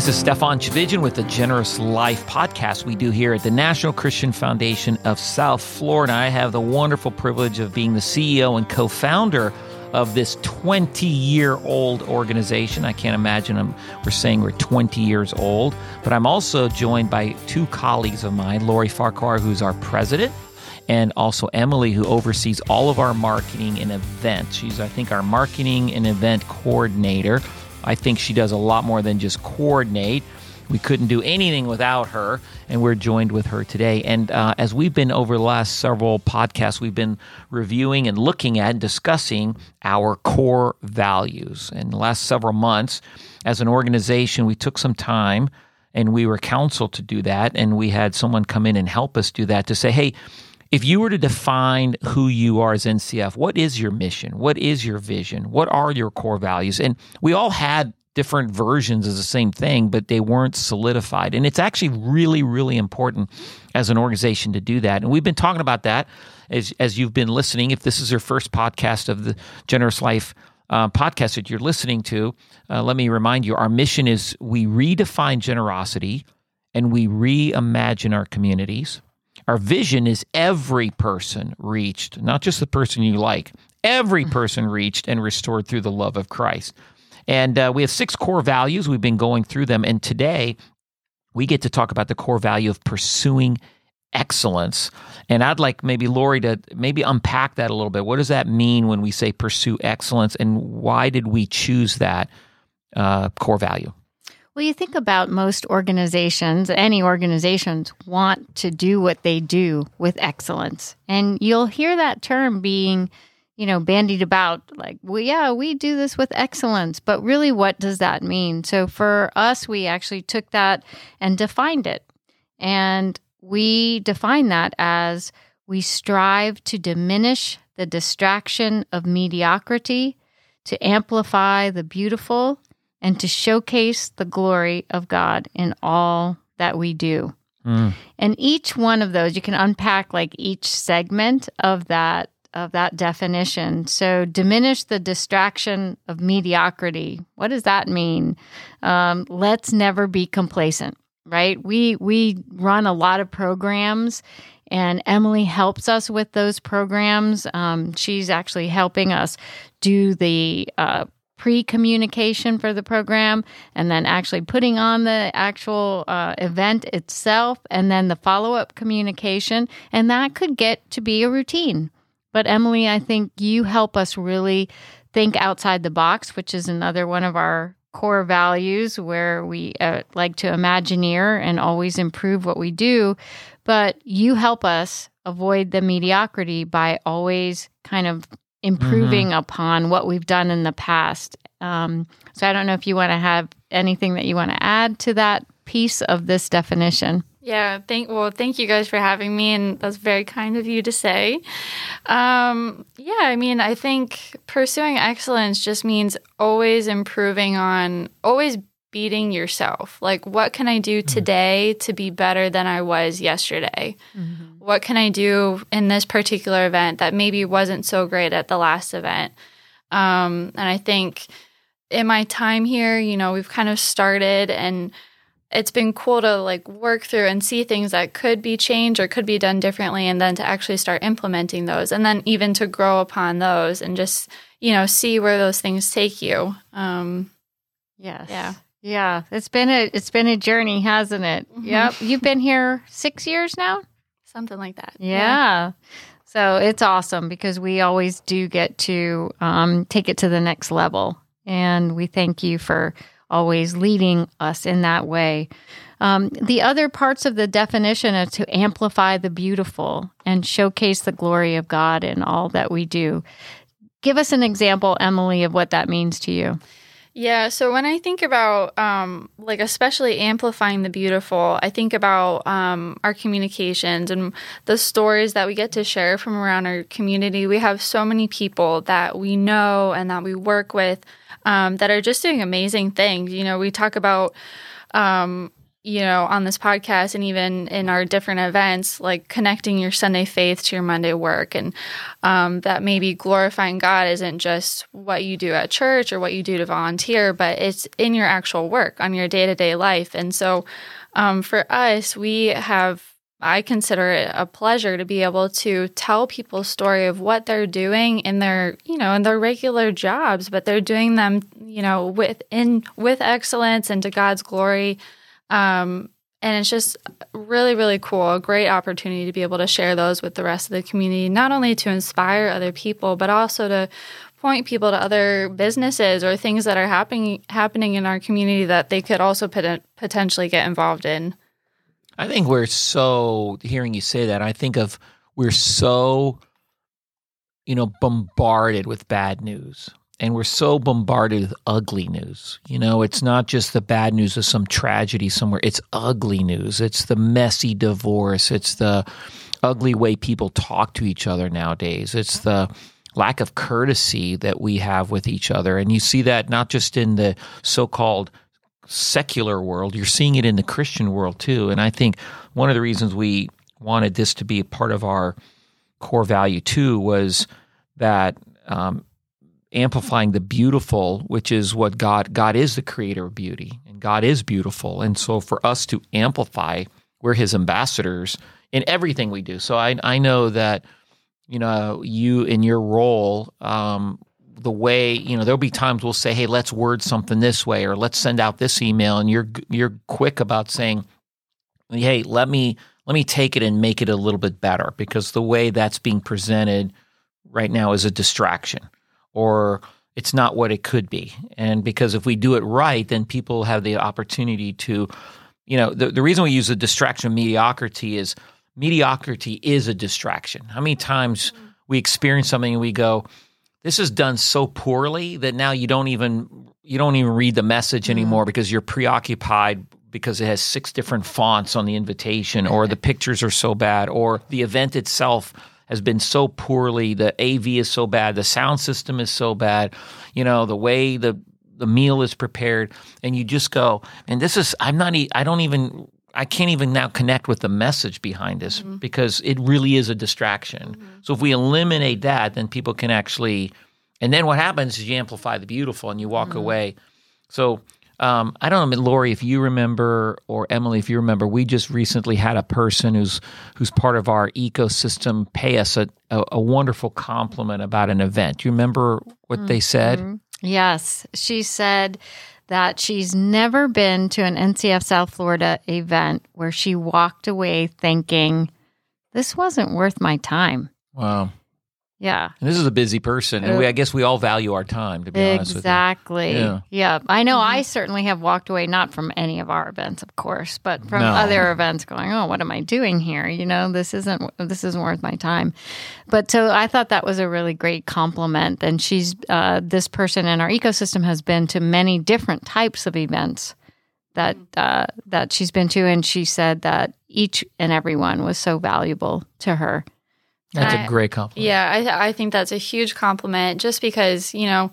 This is Stephan Tchividjian with the Generous Life podcast we do here at the National Christian Foundation of South Florida. I have the wonderful privilege of being the CEO and co founder of this 20 year old organization. I can't imagine I'm, we're saying we're 20 years old, but I'm also joined by two colleagues of mine, Laurie Farquhar, who's our president, and also Emily, who oversees all of our marketing and events. She's, I think, our marketing and event coordinator. I think she does a lot more than just coordinate. We couldn't do anything without her, and we're joined with her today. And uh, as we've been over the last several podcasts, we've been reviewing and looking at and discussing our core values. In the last several months, as an organization, we took some time and we were counseled to do that. And we had someone come in and help us do that to say, hey, if you were to define who you are as NCF, what is your mission? What is your vision? What are your core values? And we all had different versions of the same thing, but they weren't solidified. And it's actually really, really important as an organization to do that. And we've been talking about that as, as you've been listening. If this is your first podcast of the Generous Life uh, podcast that you're listening to, uh, let me remind you our mission is we redefine generosity and we reimagine our communities. Our vision is every person reached, not just the person you like, every person reached and restored through the love of Christ. And uh, we have six core values. We've been going through them. And today we get to talk about the core value of pursuing excellence. And I'd like maybe Laurie to maybe unpack that a little bit. What does that mean when we say pursue excellence? And why did we choose that uh, core value? Well, you think about most organizations, any organizations want to do what they do with excellence. And you'll hear that term being, you know, bandied about like, well, yeah, we do this with excellence. But really, what does that mean? So for us, we actually took that and defined it. And we define that as we strive to diminish the distraction of mediocrity, to amplify the beautiful, and to showcase the glory of God in all that we do. Mm. And each one of those, you can unpack like each segment of that of that definition. So diminish the distraction of mediocrity. What does that mean? Um, let's never be complacent, right? We we run a lot of programs and Emily helps us with those programs. Um, she's actually helping us do the uh, pre communication for the program and then actually putting on the actual uh, event itself and then the follow up communication. And that could get to be a routine. But Emily, I think you help us really think outside the box, which is another one of our core values where we uh, like to imagineer and always improve what we do. But you help us avoid the mediocrity by always kind of improving mm-hmm. upon what we've done in the past. Um, so I don't know if you want to have anything that you want to add to that piece of this definition. Yeah, thank well, thank you guys for having me, and that's very kind of you to say. Um, yeah, I mean, I think pursuing excellence just means always improving on, always beating yourself. Like, what can I do mm-hmm. today to be better than I was yesterday? Mm-hmm. What can I do in this particular event that maybe wasn't so great at the last event? Um, and I think in my time here, you know, we've kind of started and it's been cool to like work through and see things that could be changed or could be done differently and then to actually start implementing those and then even to grow upon those and just you know see where those things take you um yes yeah yeah, it's been a it's been a journey, hasn't it? Mm-hmm. Yep. You've been here 6 years now? Something like that. Yeah. yeah. So it's awesome because we always do get to um, take it to the next level. And we thank you for always leading us in that way. Um, the other parts of the definition are to amplify the beautiful and showcase the glory of God in all that we do. Give us an example, Emily, of what that means to you. Yeah, so when I think about um, like especially amplifying the beautiful, I think about um, our communications and the stories that we get to share from around our community. We have so many people that we know and that we work with um, that are just doing amazing things. You know, we talk about um, you know, on this podcast and even in our different events, like connecting your Sunday faith to your Monday work, and um, that maybe glorifying God isn't just what you do at church or what you do to volunteer, but it's in your actual work on your day to day life. And so, um, for us, we have I consider it a pleasure to be able to tell people's story of what they're doing in their, you know, in their regular jobs, but they're doing them, you know, with in with excellence and to God's glory. Um, and it's just really, really cool. A great opportunity to be able to share those with the rest of the community, not only to inspire other people, but also to point people to other businesses or things that are happening happening in our community that they could also pot- potentially get involved in. I think we're so hearing you say that. I think of we're so you know bombarded with bad news and we're so bombarded with ugly news. You know, it's not just the bad news of some tragedy somewhere. It's ugly news. It's the messy divorce. It's the ugly way people talk to each other nowadays. It's the lack of courtesy that we have with each other. And you see that not just in the so-called secular world, you're seeing it in the Christian world too. And I think one of the reasons we wanted this to be a part of our core value too was that um, amplifying the beautiful, which is what God God is the creator of beauty, and God is beautiful. And so for us to amplify, we're His ambassadors in everything we do. So I I know that you know you in your role um, the way you know there'll be times we'll say hey let's word something this way or let's send out this email and you're you're quick about saying hey let me let me take it and make it a little bit better because the way that's being presented right now is a distraction or it's not what it could be and because if we do it right then people have the opportunity to you know the, the reason we use the distraction of mediocrity is mediocrity is a distraction how many times we experience something and we go this is done so poorly that now you don't even you don't even read the message mm-hmm. anymore because you're preoccupied because it has six different fonts on the invitation or the pictures are so bad or the event itself has been so poorly the AV is so bad the sound system is so bad you know the way the the meal is prepared and you just go and this is I'm not I don't even I can't even now connect with the message behind this mm-hmm. because it really is a distraction. Mm-hmm. So if we eliminate that, then people can actually, and then what happens is you amplify the beautiful and you walk mm-hmm. away. So um, I don't know, Laurie, if you remember, or Emily, if you remember, we just recently had a person who's who's part of our ecosystem pay us a, a, a wonderful compliment about an event. Do you remember what they said? Mm-hmm. Yes, she said that she's never been to an NCF South Florida event where she walked away thinking, this wasn't worth my time. Wow. Yeah. And this is a busy person. And we, I guess we all value our time, to be honest with you. Exactly. Yeah. yeah. I know mm-hmm. I certainly have walked away, not from any of our events, of course, but from no. other events going, oh, what am I doing here? You know, this isn't, this isn't worth my time. But so I thought that was a really great compliment. And she's, uh, this person in our ecosystem has been to many different types of events that, uh, that she's been to. And she said that each and every one was so valuable to her. That's I, a great compliment. Yeah, I I think that's a huge compliment just because, you know,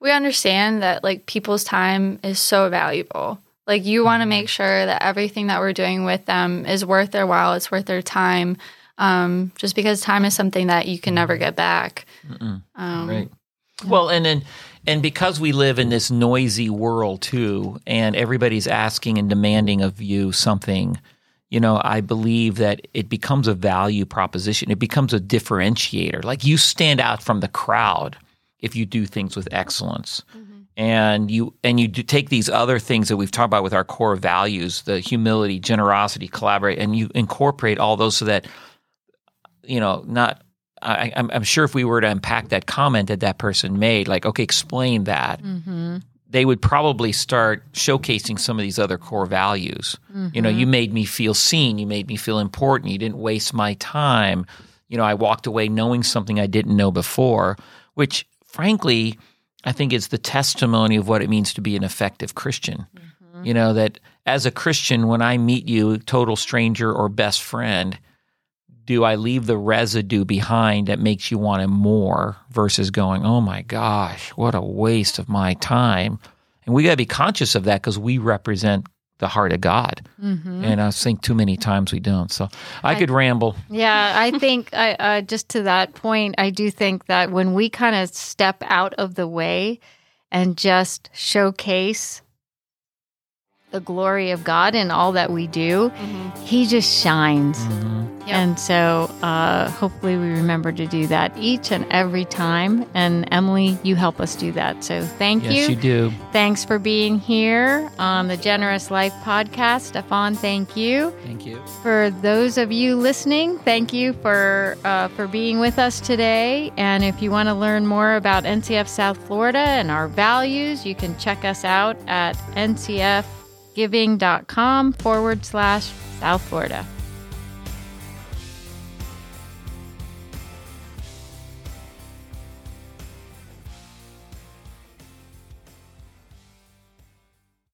we understand that like people's time is so valuable. Like you want to mm-hmm. make sure that everything that we're doing with them is worth their while, it's worth their time. Um, just because time is something that you can never get back. Um, right. Well, and then and because we live in this noisy world too, and everybody's asking and demanding of you something you know, I believe that it becomes a value proposition. It becomes a differentiator. Like you stand out from the crowd if you do things with excellence. Mm-hmm. And you and you do take these other things that we've talked about with our core values, the humility, generosity, collaborate, and you incorporate all those so that you know, not I, am I'm sure if we were to unpack that comment that that person made, like, okay, explain that. Mm-hmm they would probably start showcasing some of these other core values. Mm-hmm. You know, you mm-hmm. made me feel seen, you made me feel important, you didn't waste my time. You know, I walked away knowing something I didn't know before, which frankly, I think is the testimony of what it means to be an effective Christian. Mm-hmm. You know, that as a Christian, when I meet you, total stranger or best friend, do I leave the residue behind that makes you want him more versus going, oh my gosh, what a waste of my time? And we got to be conscious of that because we represent the heart of God. Mm-hmm. And I think too many times we don't. So I, could ramble. Yeah, I think I, uh, just to that point, I do think that when we kind of step out of the way and just showcase the glory of God in all that we do, He just shines. Yep. And so uh, hopefully we remember to do that each and every time. And Emily, you help us do that. So thank Yes, you. Yes, you do. Thanks for being here on the Generous Life podcast. Stephan, thank you. Thank you. For those of you listening, thank you for uh, for being with us today. And if you want to learn more about NCF South Florida and our values, you can check us out at ncfgiving.com forward slash South Florida.